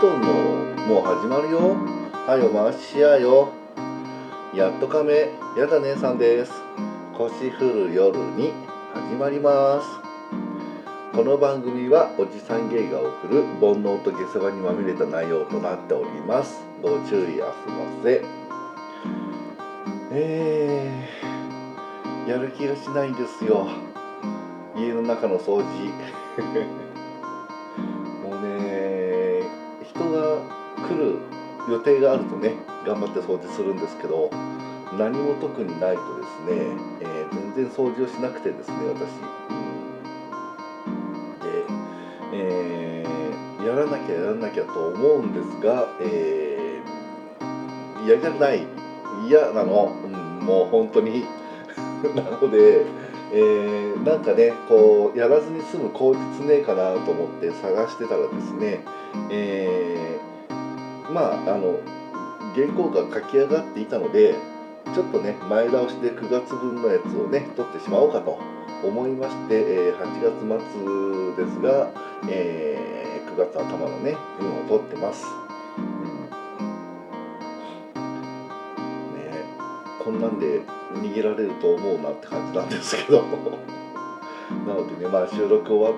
トンのもう始まるよ。はいお回ししやよ。やっとかめやだ姉さんです。腰振る夜に始まります。この番組はおじさん芸が送る煩悩と下世話にまみれた内容となっております。ご注意あすませ。えー、やる気がしないんですよ。家の中の掃除。る予定があるとね頑張って掃除するんですけど何も特にないとですね、えー、全然掃除をしなくてですね私、で、えー、やらなきゃやらなきゃと思うんですが、えー、やりたくない嫌なの、うん、もう本当に。なのでえー、なんかねこうやらずに済む口実ねえかなと思って探してたらですね、えー、まああの原稿が書き上がっていたのでちょっとね前倒しで9月分のやつをね取ってしまおうかと思いまして、えー、8月末ですが、えー、9月頭のね分を取ってます。こんなんで逃げられると思うなって感じなんですけど。なのでねまあ収録終わっ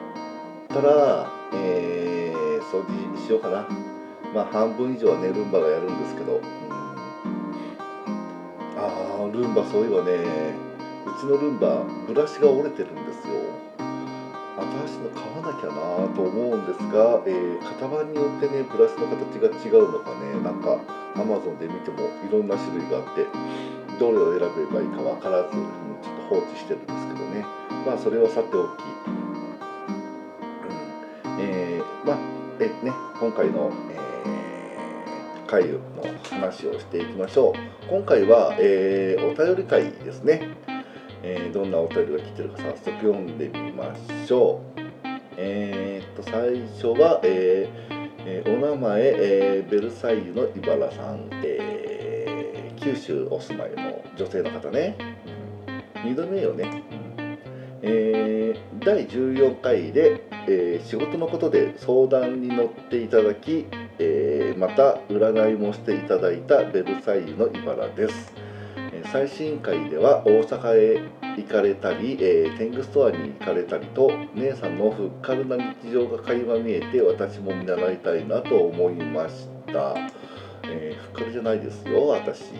たら、えー、掃除しようかな。まあ半分以上はねルンバがやるんですけど、うん、あールンバそういえばねうちのルンバブラシが折れてるんですよ。新しいの買わなきゃなと思うんですが、えー、型番によってねブラシの形が違うのかねなんかアマゾンで見てもいろんな種類があってどれを選べばいいか分からず、ちょっと放置してるんですけどね。まあそれはさておき、うん。えー、まあえね今回の、えー、回の話をしていきましょう。今回は、えー、お便り会ですね、えー、どんなお便りが来てるか早速読んでみましょう。えー、っと最初は、ええー、お名前、えー、ベルサイユの茨さん、え九州お住まいの女性の方ね、2度目よね、え、第14回で、え、仕事のことで相談に乗っていただき、えー、また占いもしていただいたベルサイユの茨です、最新回では大阪へ行かれたり、えー、テングストアに行かれたりと姉さんのふっかるな日常が垣間見えて私も見習いたいなと思いました。え、ふっかるじゃないですよ私。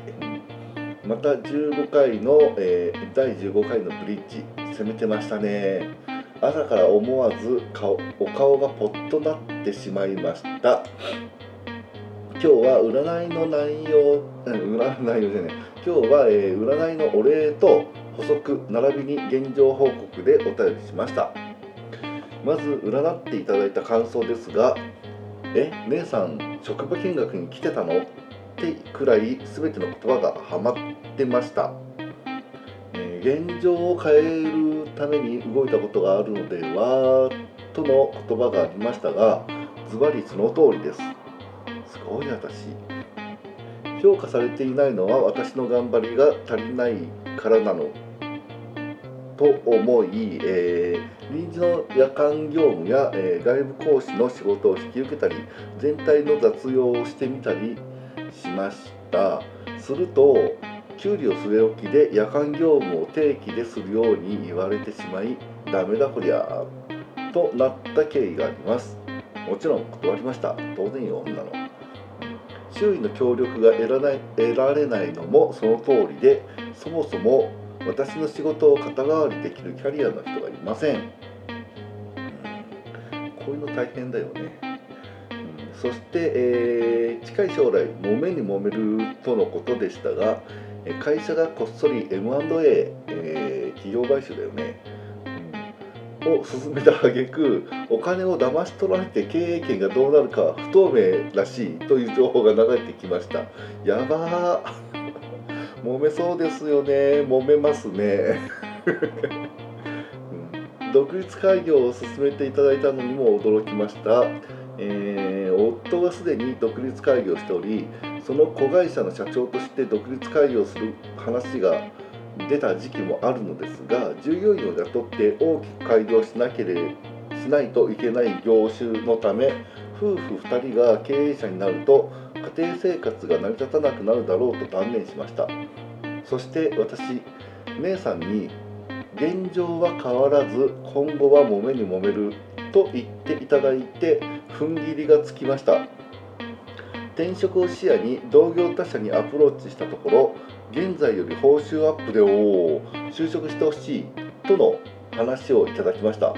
また15回の、え、第15回のブリッジ攻めてましたね。朝から思わず顔お顔がポッとなっててしまいました。今日は占いの内容占い内容じゃない。今日は、えー、占いのお礼と補足並びに現状報告でお便りしました。まず占っていただいた感想ですがえ姉さん職場見学に来てたの？ってくらい全ての言葉がハマってました、えー、現状を変えるために動いたことがあるのでは？との言葉がありましたがズバリその通りです。すごい私。評価されていないのは私の頑張りが足りないからなの。と思い、えー、臨時の夜間業務や、えー、外部講師の仕事を引き受けたり全体の雑用をしてみたりしました。すると給料据え置きで夜間業務を定期でするように言われてしまいダメだこりゃ。となった経緯があります。もちろん断りました。当然よ女の。周囲の協力が得らない得られないのもその通りでそもそも私の仕事を肩代わりできるキャリアの人がいません、うん、こういうの大変だよね、うん、そして、えー、近い将来揉めに揉めるとのことでしたが会社がこっそり M&A、えー、企業買収だよね、を進めた挙句お金を騙し取られて経営権がどうなるか不透明らしいという情報が流れてきました。やばー。揉めそうですよね。揉めますね。独立開業を進めていただいたのにも驚きました、えー、夫はすでに独立開業しておりその子会社の社長として独立開業する話が出た時期もあるのですが従業員を雇って大きく開業しなけれしないといけない業種のため夫婦2人が経営者になると家庭生活が成り立たなくなるだろうと断念しました。そして私姉さんに現状は変わらず今後は揉めに揉めると言っていただいて踏ん切りがつきました。転職を視野に同業他社にアプローチしたところ現在より報酬アップでお就職してほしいとの話をいただきました。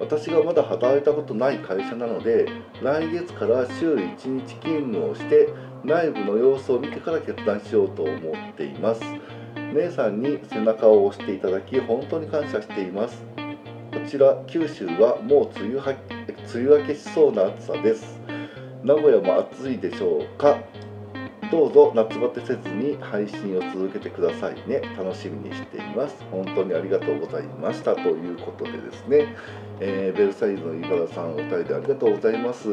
私がまだ働いたことない会社なので来月から週1日勤務をして内部の様子を見てから決断しようと思っています。姉さんに背中を押していただき本当に感謝しています。こちら九州はもう梅雨は梅雨明けしそうな暑さです。名古屋も暑いでしょうか？どうぞ夏バテせずに配信を続けてくださいね。楽しみにしています。本当にありがとうございました。ということでですね、えー、ベルサイユの茨さんお便りありがとうございます、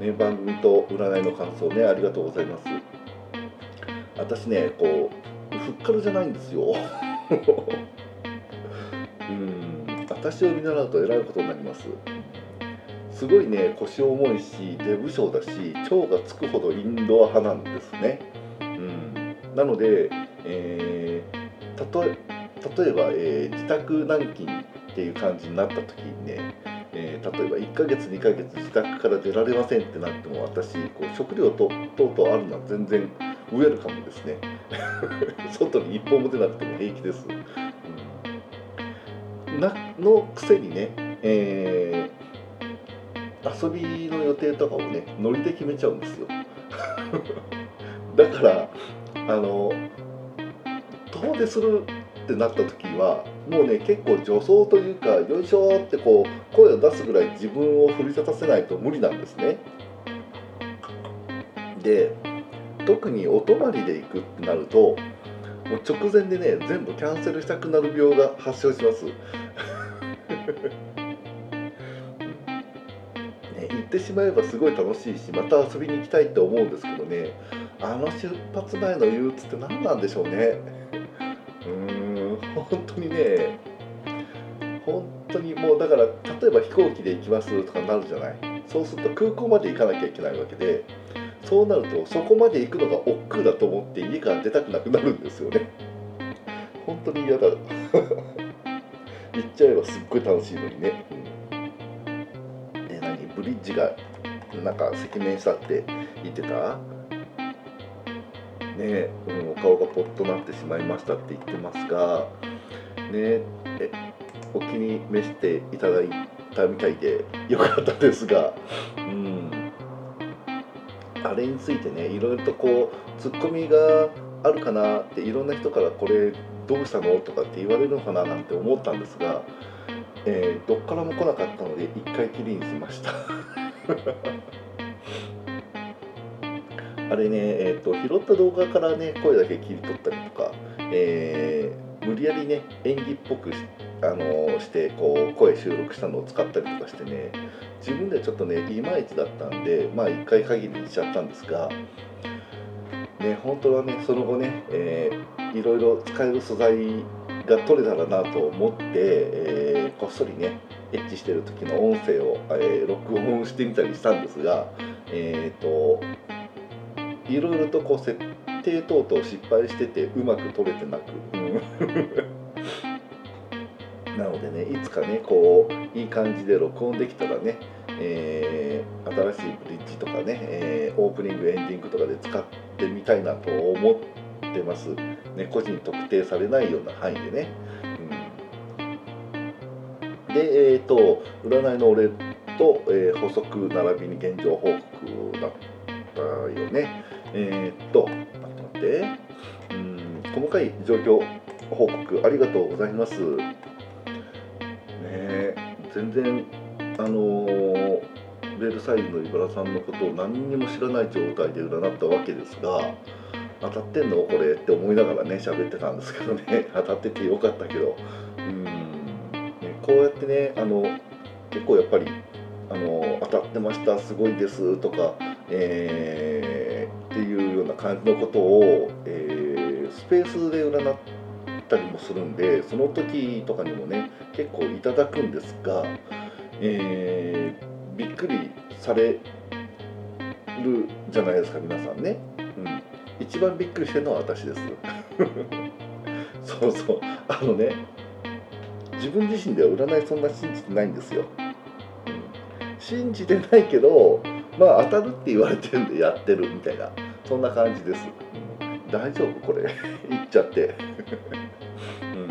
ね、番組と占いの感想ねありがとうございます。私ねこうふっかるじゃないんですよ。うん私を見習うとえらいことになります。すごいね腰重いしデブ症だし腸がつくほどインドア派なんですね、うん、なので、えー、例えば、えー、自宅軟禁っていう感じになった時にね、えー、例えば1ヶ月2ヶ月自宅から出られませんってなっても私こう食料と等々あるのは全然ウェルカムですね。外に一歩も出なくても平気です、うん、なのくせにね、えー遊びの予定とかをねノリで決めちゃうんですよ。だからあの遠出するってなった時はもうね結構助走というかよいしょってこう声を出すぐらい自分を奮い立たせないと無理なんですね。で特にお泊まりで行くってなるともう直前でね全部キャンセルしたくなる病が発症します。ってしまえばすごい楽しいしまた遊びに行きたいって思うんですけどね。あの出発前の憂鬱って何なんでしょうね。うーん本当にね。本当にもうだから例えば飛行機で行きますとかなるじゃない。そうすると空港まで行かなきゃいけないわけでそうなるとそこまで行くのが億劫だと思って家から出たくなくなるんですよね。本当に嫌だ。行っちゃえばすっごい楽しいのにね、リッジがなんか赤面したって言ってた？ねうん、お顔がポッとなってしまいましたって言ってますがねえお気に召していただいたみたいでよかったですが、うん、あれについてねいろいろとこうツッコミがあるかなっていろんな人からこれどうしたの？とかって言われるのかななんて思ったんですがえー、どっからも来なかったので一回きりにしました。あれね、えーと、拾った動画からね声だけ切り取ったりとか、えー、無理やりね演技っぽくし,、あのー、してこう声収録したのを使ったりとかしてね自分ではちょっとねいまいちだったんでまあ1回限りにしちゃったんですがね本当はねその後ね、えー、いろいろ使える素材が取れたらなと思って、えー、こっそりねエッチしてる時の音声を、えー、録音してみたりしたんですがえっ、ー、といろいろとこう設定等々失敗しててうまく取れてなく なのでねいつかねこういい感じで録音できたらね、えー、新しいブリッジとかね、えー、オープニングエンディングとかで使ってみたいなと思ってます。ね、個人特定されないような範囲でね。で、え、ー、と占いの俺と、えー、補足並びに現状報告だったよね。えっ、ー、と、待って待って。うん、細かい状況報告ありがとうございます。ね全然、あのー、ベルサイユの茨さんのことを何にも知らない状態で占ったわけですが、当たってんの？これ？って思いながらね喋ってたんですけどね 当たっててよかったけどこうやってねあの結構やっぱりあの当たってましたすごいですとか、えー、っていうような感じのことを、えー、スペースで占ったりもするんでその時とかにもね結構いただくんですが、えー、びっくりされるじゃないですか皆さんね、うん、一番びっくりしてるのは私です。そうそう。あのね自分自身では占いそんな信じてないんですよ、うん、信じてないけどまあ当たるって言われてるんでやってるみたいなそんな感じです、うん、大丈夫これ。言っちゃって。うん。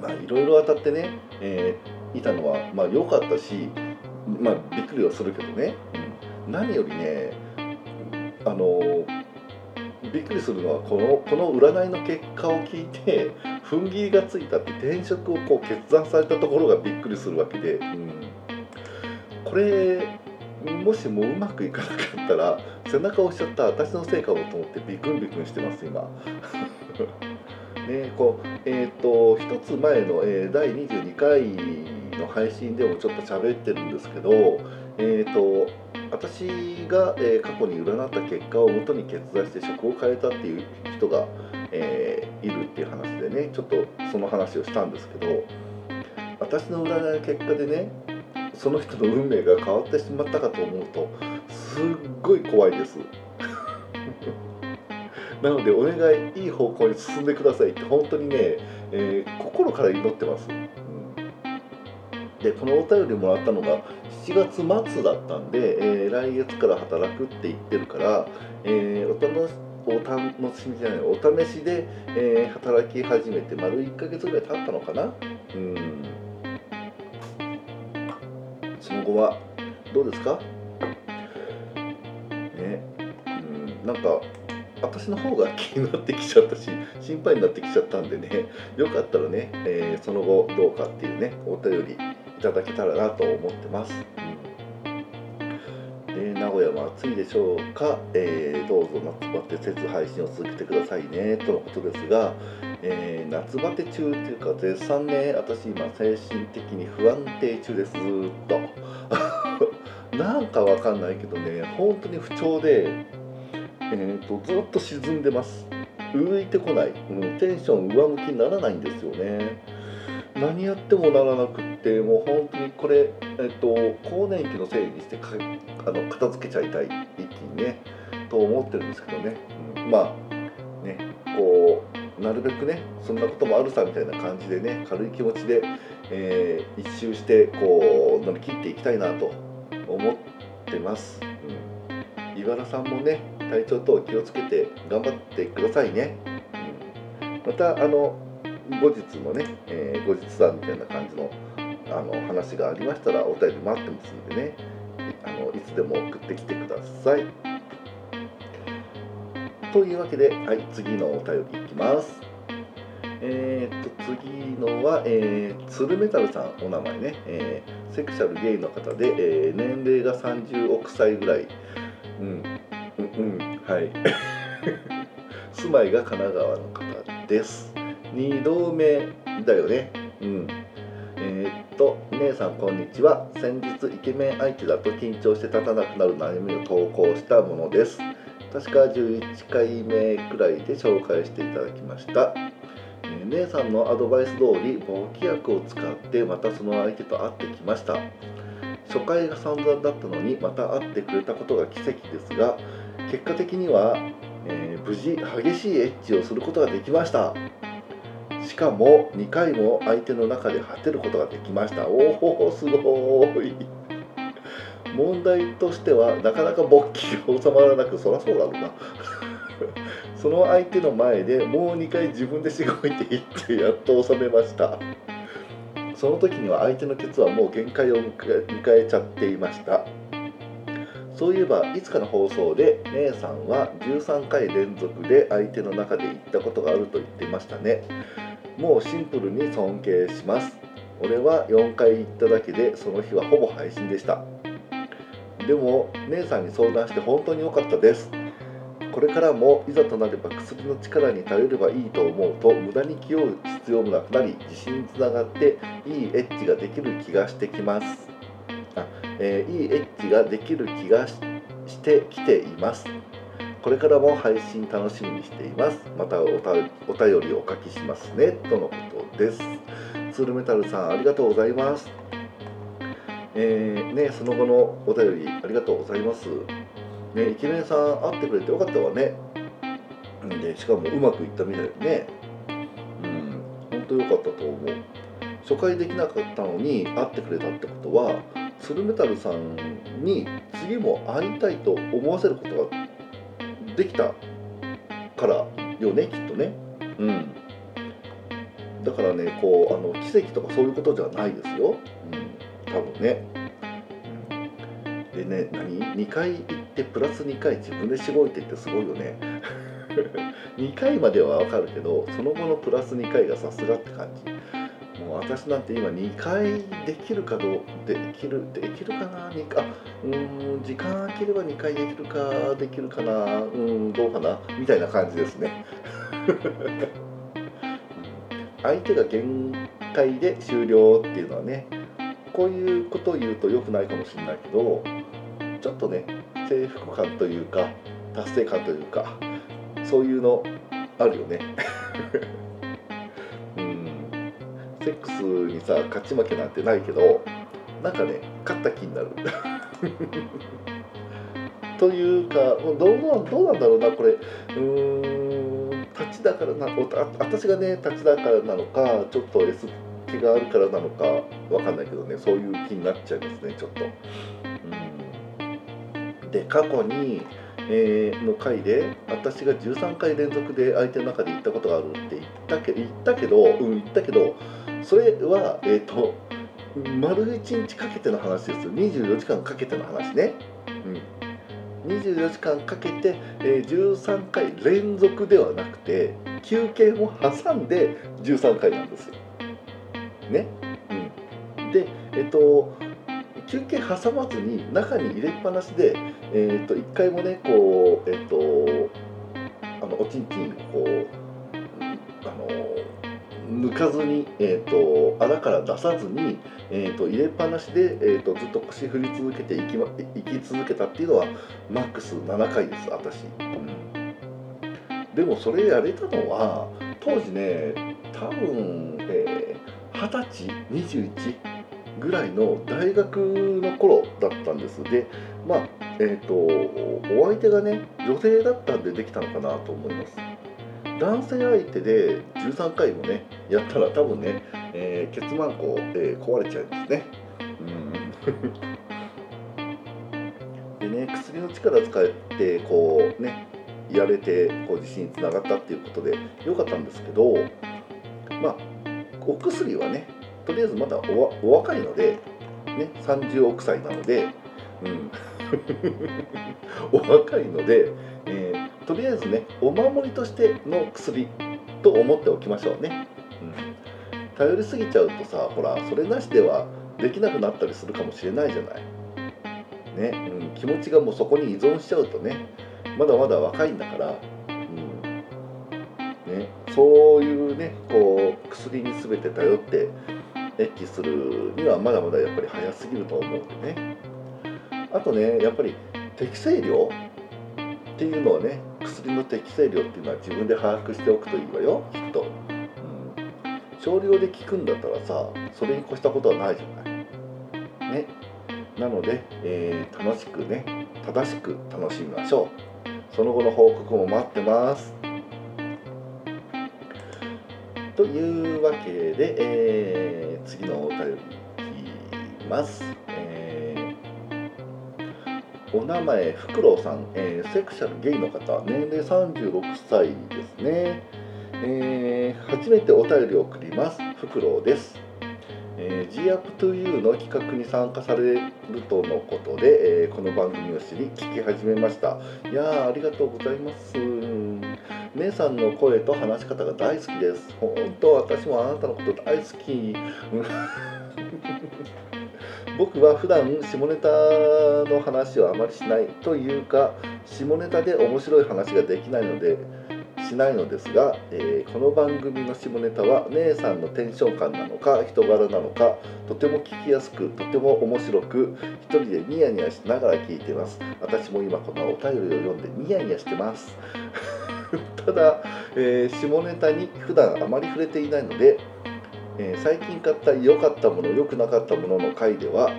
まあいろいろ当たってね、えー、いたのはまあ良かったしまあびっくりはするけどね、うん、何よりねあのびっくりするのはこのこの占いの結果を聞いて踏ん切りがついたって転職をこう決断されたところがびっくりするわけで、うん、これもしもうまくいかなかったら背中を押しちゃった私のせいかもと思ってビクンビクンしてます今。ねこうえっ、ー、と一つ前の、えー、第22回の配信でもちょっと喋ってるんですけどえっ、ー、と私が、えー、過去に占った結果をもとに決断して職を変えたっていう人が、えー、いるっていう話でねちょっとその話をしたんですけど私の占いの結果でねその人の運命が変わってしまったかと思うとすっごい怖いです。なのでお願いいい方向に進んでくださいって本当にね、えー、心から祈ってます、うん、でこのお便りもらったのが7月末だったんで、えー、来月から働くって言ってるから、えー、お楽しお楽しみじゃないお試しで、えー、働き始めて丸1ヶ月ぐらい経ったのかな？うん。その後はどうですか？ね。うんなんか私の方が気になってきちゃったし心配になってきちゃったんでね。よかったらね、えー、その後どうかっていうねお便りいただけたらなと思ってます。古屋も暑いでしょうか、えー、どうぞ夏バテせず配信を続けてくださいね。とのことですが、えー、夏バテ中っていうか絶賛ね私今精神的に不安定中です。ずっと。なんかわかんないけどね本当に不調で、えーと、ずっと沈んでます。浮いてこない、うん、テンション上向きにならないんですよね。何やってもならなくってもう本当にこれ、えーと、更年期のせいにしてかあの片付けちゃいたい一気にねと思ってるんですけどね、うん、まあねこうなるべくねそんなこともあるさみたいな感じでね軽い気持ちで、えー、一周してこう乗り切っていきたいなと思ってます、うん、井原さんもね体調等気をつけて頑張ってくださいね、うん、またあの後日のね、えー、後日談みたいな感じのあの話がありましたらお便り待ってますんでね。あのいつでも送ってきてください。というわけで、はい、次のお便りいきます。えー、っと次のは、えー、ツルメタルさんお名前ね、えー、セクシャルゲイの方で、えー、年齢が30億歳ぐらい。うんうんうんはい。住まいが神奈川の方です。2度目だよね。うん。えー、っと姉さんこんにちは。先日イケメン相手だと緊張して立たなくなる悩みを投稿したものです。確か11回目くらいで紹介していただきました。え姉さんのアドバイス通り簿記薬を使ってまたその相手と会ってきました。初回が散々だったのにまた会ってくれたことが奇跡ですが結果的には、えー、無事激しいエッチをすることができました。しかも2回も相手の中で果てることができました。おおすごい。問題としてはなかなか勃起が収まらなくそりゃそうだろうな。その相手の前でもう2回自分でしごいていってやっと収めました。その時には相手のケツはもう限界を迎えちゃっていました。そういえばいつかの放送で姉さんは13回連続で相手の中で言ったことがあると言ってましたね。もうシンプルに尊敬します。俺は4回言っただけでその日はほぼ配信でした。でも姉さんに相談して本当に良かったです。これからもいざとなれば薬の力に頼ればいいと思うと無駄に気負う必要もなくなり自信につながっていいエッジができる気がしてきます。あ、えー、いいエッジができる気がしてきています。これからも配信楽しみにしていますまたお便りお書きしますねとのことですツールメタルさんありがとうございますえー、ね、その後のお便りありがとうございます。ね、イケメンさん会ってくれてよかったわね。で、しかもうまくいったみたいでね。うん、本当よかったと思う。初回できなかったのに会ってくれたってことは、スルメタルさんに次も会いたいと思わせることができたからよね、きっとね。うん。だからね、こう、あの奇跡とかそういうことじゃないですよ。うん、多分ね。でね、何 ?2 回行ってプラス2回自分でしごいてってすごいよね。2回まではわかるけどその後のプラス2回がさすがって感じ私なんて今2回できるかどうできるできるかな？2回うん時間空ければ2回できるかできるかな？うんどうかな？みたいな感じですね。相手が限界で終了っていうのはねこういうことを言うと良くないかもしれないけどちょっとね征服感というか達成感というかそういうのあるよね。セックスにさ勝ち負けなんてないけどなんかね勝った気になる。というかどうどうなんだろうなこれ。うーん立ちだからな私がね立ちだからなのかちょっと S 気があるからなのかわかんないけどねそういう気になっちゃいますねちょっと。うん。で過去にえー、の回で私が13回連続で相手の中で言ったことがあるって言ったけ言ったけど、うん、言ったけどそれは、えっ、ー、と丸1日かけての話です24時間かけての話ね。うん、24時間かけて、えー、13回連続ではなくて休憩も挟んで13回なんですよ。ね。うん、でえっ、ー、と休憩挟まずに中に入れっぱなしで、えーと、1回もねこうえっ、ー、とあのおちんちんこう抜かずに、えーと、穴から出さずに、えーと、入れっぱなしで、えー、とずっと腰振り続けていき,、ま、いき続けたっていうのはマックス7回です私、うん、でもそれやれたのは当時ね多分、えー、歳21ぐらいの大学の頃だったんです。でまあえっ、ー、とお相手がね女性だったんでできたのかなと思います。男性相手で13回もねやったら多分ね、えー、血満個、えー、壊れちゃいますね。うん。でね薬の力使ってこうねやれてこう自信につながったっていうことで良かったんですけどまあお薬はねとりあえずまだお若いので、ね、30億歳なので、うん、お若いので、とりあえずねお守りとしての薬と思っておきましょうね、うん、頼りすぎちゃうとさほらそれなしではできなくなったりするかもしれないじゃない。ね、うん、気持ちがもうそこに依存しちゃうとねまだまだ若いんだから、うん。ね、そういうねこう薬に全て頼ってエッチするにはまだまだやっぱり早すぎると思うんでね。あとねやっぱり適正量っていうのはね薬の適正量っていうのは自分で把握しておくといいわよきっと、うん、少量で効くんだったらさそれに越したことはないじゃない。ね。なので、えー、楽しくね正しく楽しみましょう。その後の報告も待ってます。というわけで、えー、次のお便りいきます。お名前、フクロウさん、えー、セクシャルゲイの方、年齢36歳ですね。えー、初めてお便りを送ります。フクロウです。えー、G up to you の企画に参加されるとのことで、えー、この番組を知り聞き始めましたいやありがとうございます姉さんの声と話し方が大好きです本当私もあなたのこと大好き僕は普段下ネタの話をあまりしないというか下ネタで面白い話ができないのでしないのですが、えー、この番組の下ネタは姉さんのテンション感なのか人柄なのかとても聞きやすくとても面白く一人でニヤニヤしながら聞いてます。私も今このお便りを読んでニヤニヤしてます。ただ、えー、下ネタに普段あまり触れていないので、えー、最近買った良かったもの良くなかったものの回では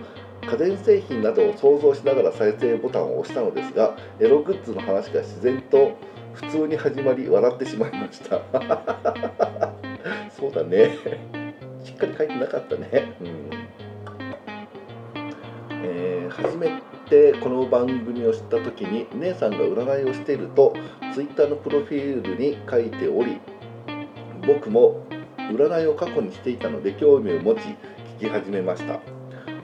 家電製品などを想像しながら再生ボタンを押したのですがエログッズの話が自然と普通に始まり笑ってしまいました。そうだね。しっかり書いてなかったね。うん。えー、初めてこの番組を知った時に姉さんが占いをしていると Twitter のプロフィールに書いており僕も占いを過去にしていたので興味を持ち聞き始めました。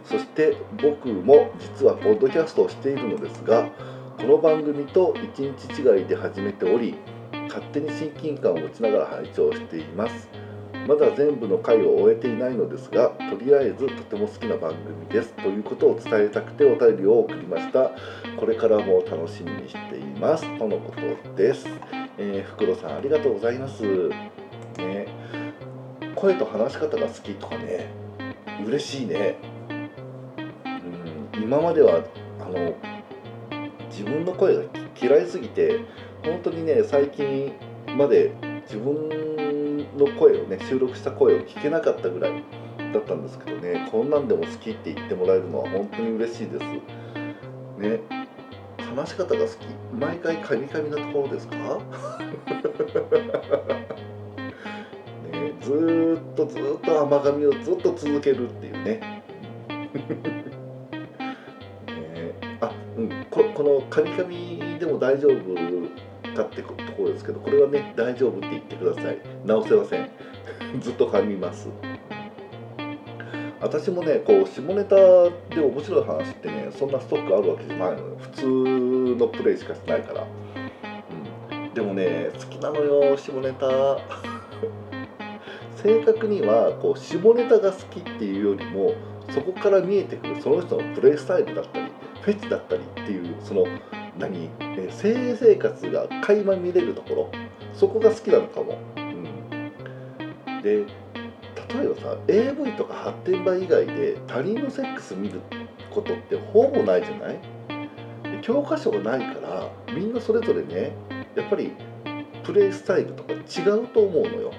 そして僕も実はポッドキャストをしているのですがこの番組と1日違いで始めており勝手に親近感を持ちながら拝聴しています。まだ全部の回を終えていないのですがとりあえずとても好きな番組です。ということを伝えたくてお便りを送りました。これからも楽しみにしています。とのことです、えー、袋さんありがとうございます。ね。声と話し方が好きとかね。嬉しいね。うん。今まではあの自分の声が嫌いすぎて本当にね最近まで自分の声をね収録した声を聞けなかったぐらいだったんですけどね。こんなんでも好きって言ってもらえるのは本当に嬉しいです。ね。話し方が好き。毎回カミカミなところですか？とずっと甘噛みをずっと続けるっていうね。ねあうん。ここのカミカミでも大丈夫かってところですけどこれはね大丈夫って言ってください。直せません。ずっと噛みます。私もねこう下ネタで面白い話ってねそんなストックあるわけじゃないのよ。普通のプレイしかしないから、うん、でもね好きなのよ下ネタ。正確にはこう下ネタが好きっていうよりもそこから見えてくるその人のプレイスタイルだったりフェチだったりっていうその何、え性生活が垣間見れるところそこが好きなのかも。うん、で例えばさ AV とか発展場以外で他人のセックス見ることってほぼないじゃない？教科書がないからみんなそれぞれねやっぱりプレイスタイルとか違うと思うのよ。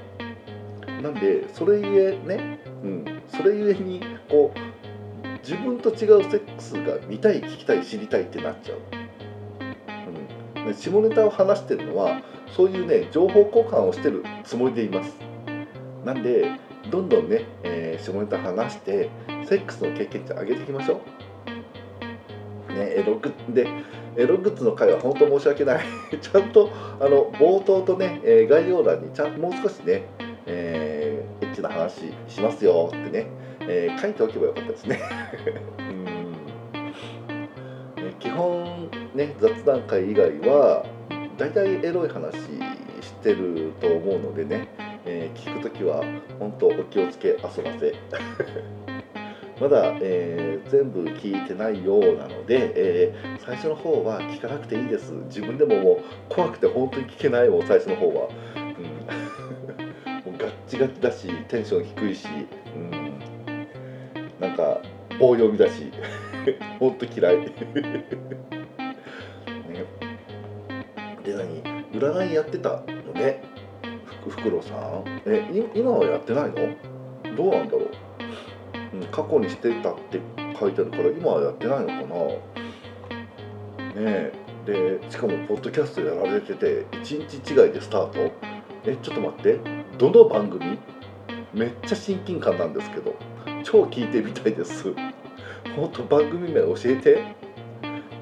なんでそれゆえね、うん、それゆえにこう自分と違うセックスが見たい聞きたい知りたいってなっちゃう、うん、下ネタを話してるのはそういうね情報交換をしてるつもりでいます。なんでどんどんね、えー、下ネタ話してセックスの経験値上げていきましょう。ねエログでエログッズの回は本当申し訳ない。ちゃんとあの冒頭とね、えー、概要欄にちゃんもう少しねえー、エッチな話しますよってね、えー、書いておけばよかったですね。うん。基本ね雑談会以外は大体エロい話してると思うのでね、えー、聞く時は本当お気をつけ遊ばせ。まだ、えー、全部聞いてないようなので、えー、最初の方は聞かなくていいです。自分でももう怖くて本当に聞けないもん最初の方はチガチだしテンション低いし、うん、なんか棒読みだし ほんと嫌い。ね、で何？占いやってたのね。ふくろさん。え今はやってないの？どうなんだろう、うん、過去にしてたって書いてあるから今はやってないのかな？ね。えでしかもポッドキャストやられてて1日違いでスタート？えちょっと待って。どの番組めっちゃ親近感なんですけど超聞いてみたいです。本当番組名教えて。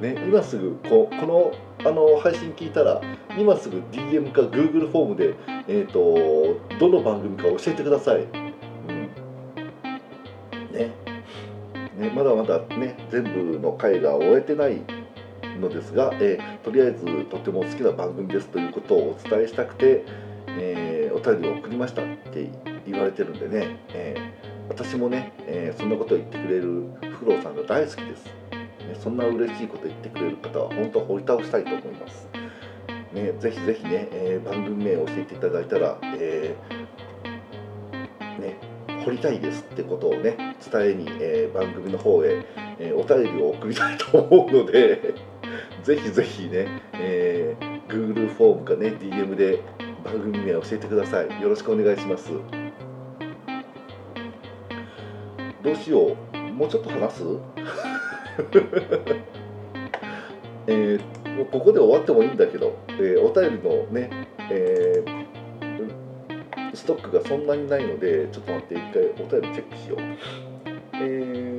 ね今すぐここのあの配信聞いたら今すぐ DM か Google フォームでえっ、ー、とどの番組か教えてください、うん、ね。ねまだまだね全部の回が終えてないのですが、えー、とりあえずとても好きな番組ですということをお伝えしたくて、えー便りを送りましたって言われてるんでね、えー、私もね、えー、そんなことを言ってくれるフクロウさんが大好きです、ね、そんな嬉しいこと言ってくれる方は本当掘り倒したいと思います、ね、ぜひぜひね、えー、番組名を教えていただいたら、えね、掘りたいですってことをね伝えに、え番組の方へ、えお便りを送りたいと思うのでぜひぜひね、え Google フォームかね DM で番組名教えてください。よろしくお願いします。どうしよう。もうちょっと話す？えー、ここで終わってもいいんだけど、えー、お便りのね、えー、ストックがそんなにないのでちょっと待って一回お便りチェックしよう。えー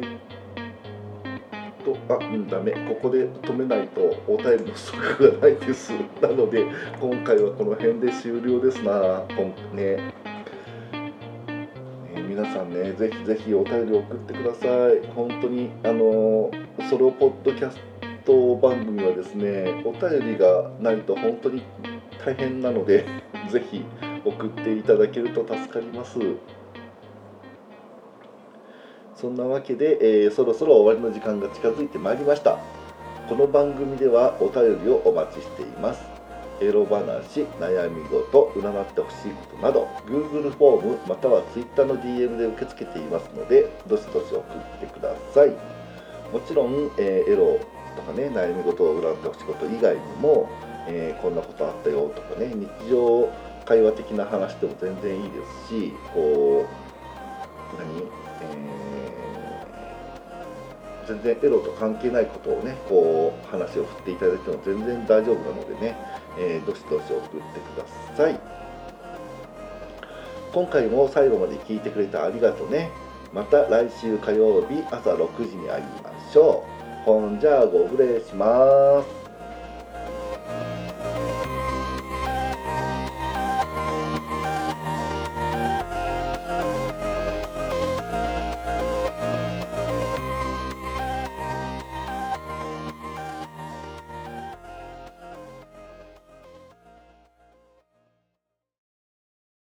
とあうんダメ。ここで止めないとお便りのストックがないです。なので今回はこの辺で終了ですな。ね皆さんねぜひぜひお便り送ってください。本当にあのソロポッドキャスト番組はですねお便りがないと本当に大変なので ぜひ送っていただけると助かります。そんなわけで、えー、そろそろ終わりの時間が近づいてまいりました。この番組ではお便りをお待ちしています。エロ話、悩み事、占ってほしいことなど Google フォームまたは Twitter の DM で受け付けていますのでどしどし送ってください。もちろん、えー、エロとかね悩み事を占ってほしいこと以外にも、えー、こんなことあったよとかね日常会話的な話でも全然いいですしこう何、えー、全然エロと関係ないことをねこう話を振っていただいても全然大丈夫なのでねえー、どしどし送ってください。今回も最後まで聞いてくれてありがとうね。また来週火曜日朝6時に会いましょう。ほんじゃあご無礼します。